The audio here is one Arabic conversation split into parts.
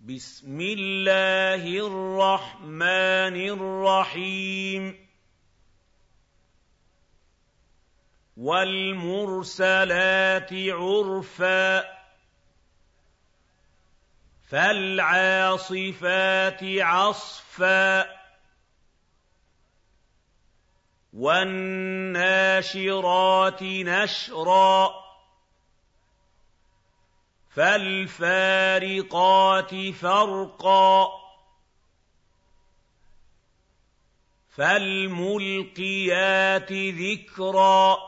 بسم الله الرحمن الرحيم. والمرسلات عرفا. فالعاصفات عصفا. والناشرات نشرا. فالفارقات فرقا. فالملقيات ذكرا.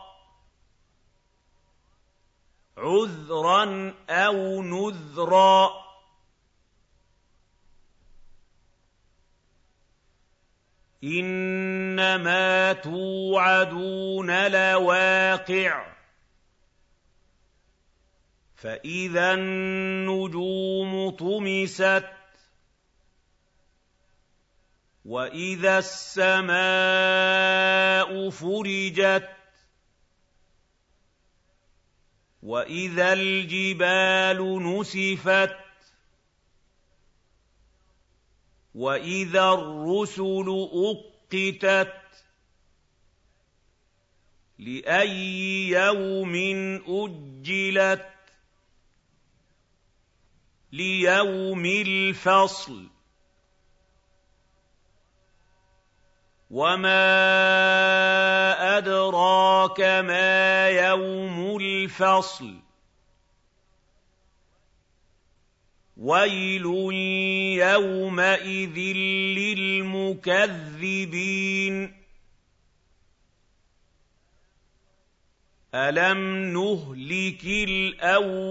عذرا أو نذرا. إنما توعدون لواقع. فاذا النجوم طمست واذا السماء فرجت واذا الجبال نسفت واذا الرسل اقتت لاي يوم اجلت ليوم الفصل. وما ادراك ما يوم الفصل. ويل يومئذ للمكذبين. الم نهلك الاولين.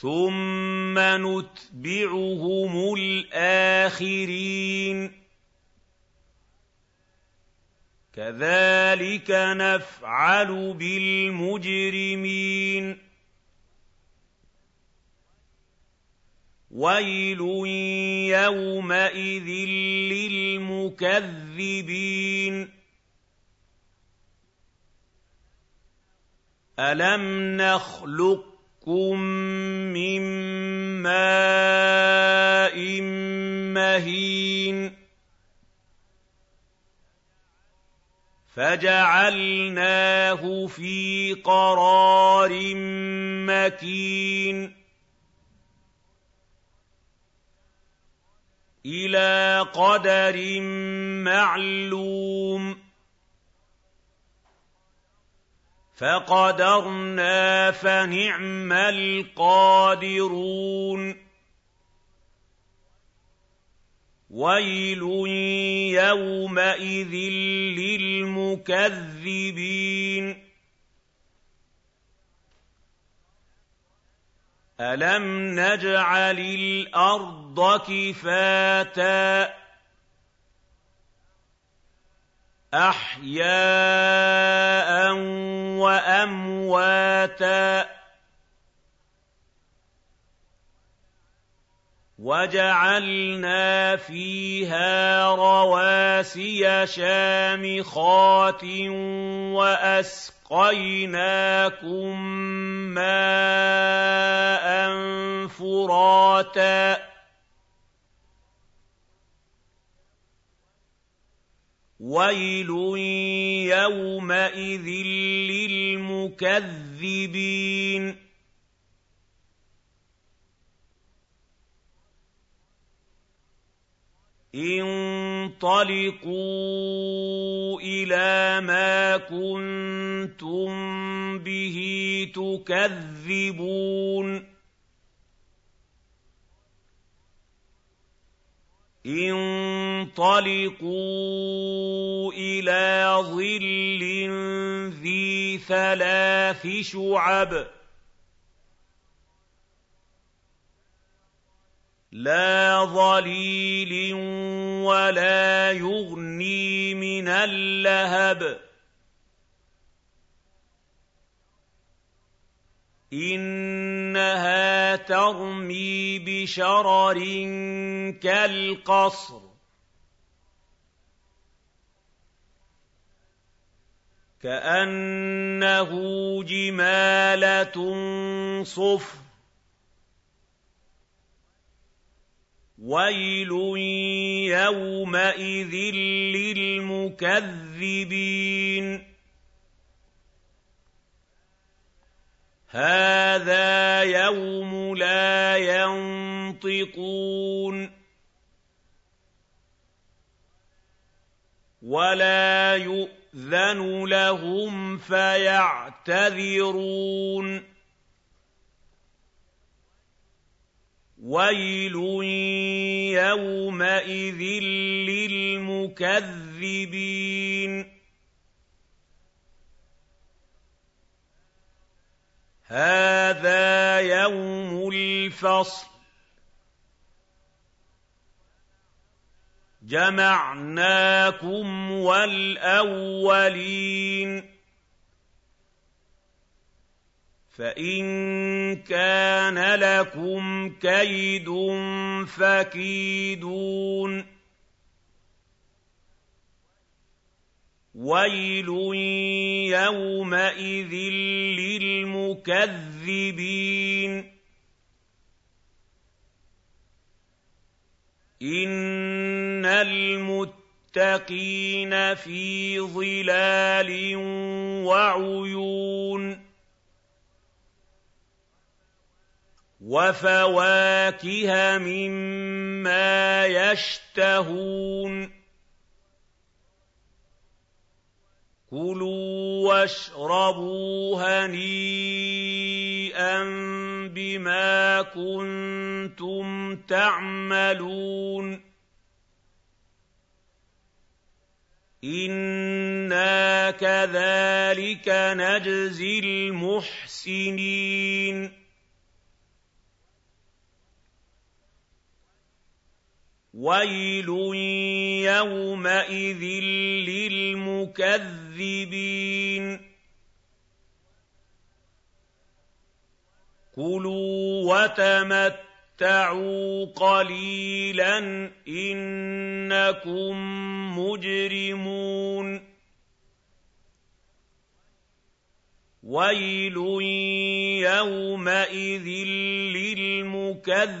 ثم نتبعهم الاخرين كذلك نفعل بالمجرمين ويل يومئذ للمكذبين الم نخلقكم فجعلناه في قرار مكين. إلى قدر معلوم. فقدرنا فنعم القادرون. ويل يومئذ للمكذبين الم نجعل الأرض كفاتا احياء وامواتا وجعلنا فيها رواسي شامخات وأسقيناكم ماء فراتا ويل يومئذ للمكذبين انطلقوا إلى ما كنتم به تكذبون. انطلقوا إلى ظل ذي ثلاث شعب. لَّا ظَلِيلٍ وَلَا يُغْنِي مِنَ اللَّهَبِ إِنَّهَا تَرْمِي بِشَرَرٍ كَالْقَصْرِ كَأَنَّهُ جِمَالَتٌ صُفْرٌ وَيْلٌ يَوْمَئِذٍ لِّلْمُكَذِّبِينَ هَٰذَا يَوْمُ لَا يَنطِقُونَ وَلَا يُؤْذَنُ لَهُمْ فَيَعْتَذِرُونَ وَيْلٌ يَوْمَئِذٍ لِّلْمُكَذِّبِينَ هَٰذَا يَوْمُ الْفَصْلِ جَمَعْنَاكُمْ وَالْأَوَّلِينَ فَإِن كَانَ لَكُمْ كَيْدٌ فَكِيدُونِ وَيْلٌ يَوْمَئِذٍ لِّلْمُكَذِّبِينَ إِنَّ الْمُتَّقِينَ فِي ظِلَالٍ وَعُيُونٍ وَفَوَاكِهَ مِمَّا يَشْتَهُونَ. كُلُوا وَاشْرَبُوا هَنِيئًا بِمَا كُنتُمْ تَعْمَلُونَ. إِنَّا كَذَٰلِكَ نَجْزِي الْمُحْسِنِينَ. وَيْلٌ يَوْمَئِذٍ لِّلْمُكَذِّبِينَ كُلُوا وَتَمَتَّعُوا قَلِيلًا إِنَّكُم مُّجْرِمُونَ وَيْلٌ يَوْمَئِذٍ لِّلْمُكَذِّبِينَ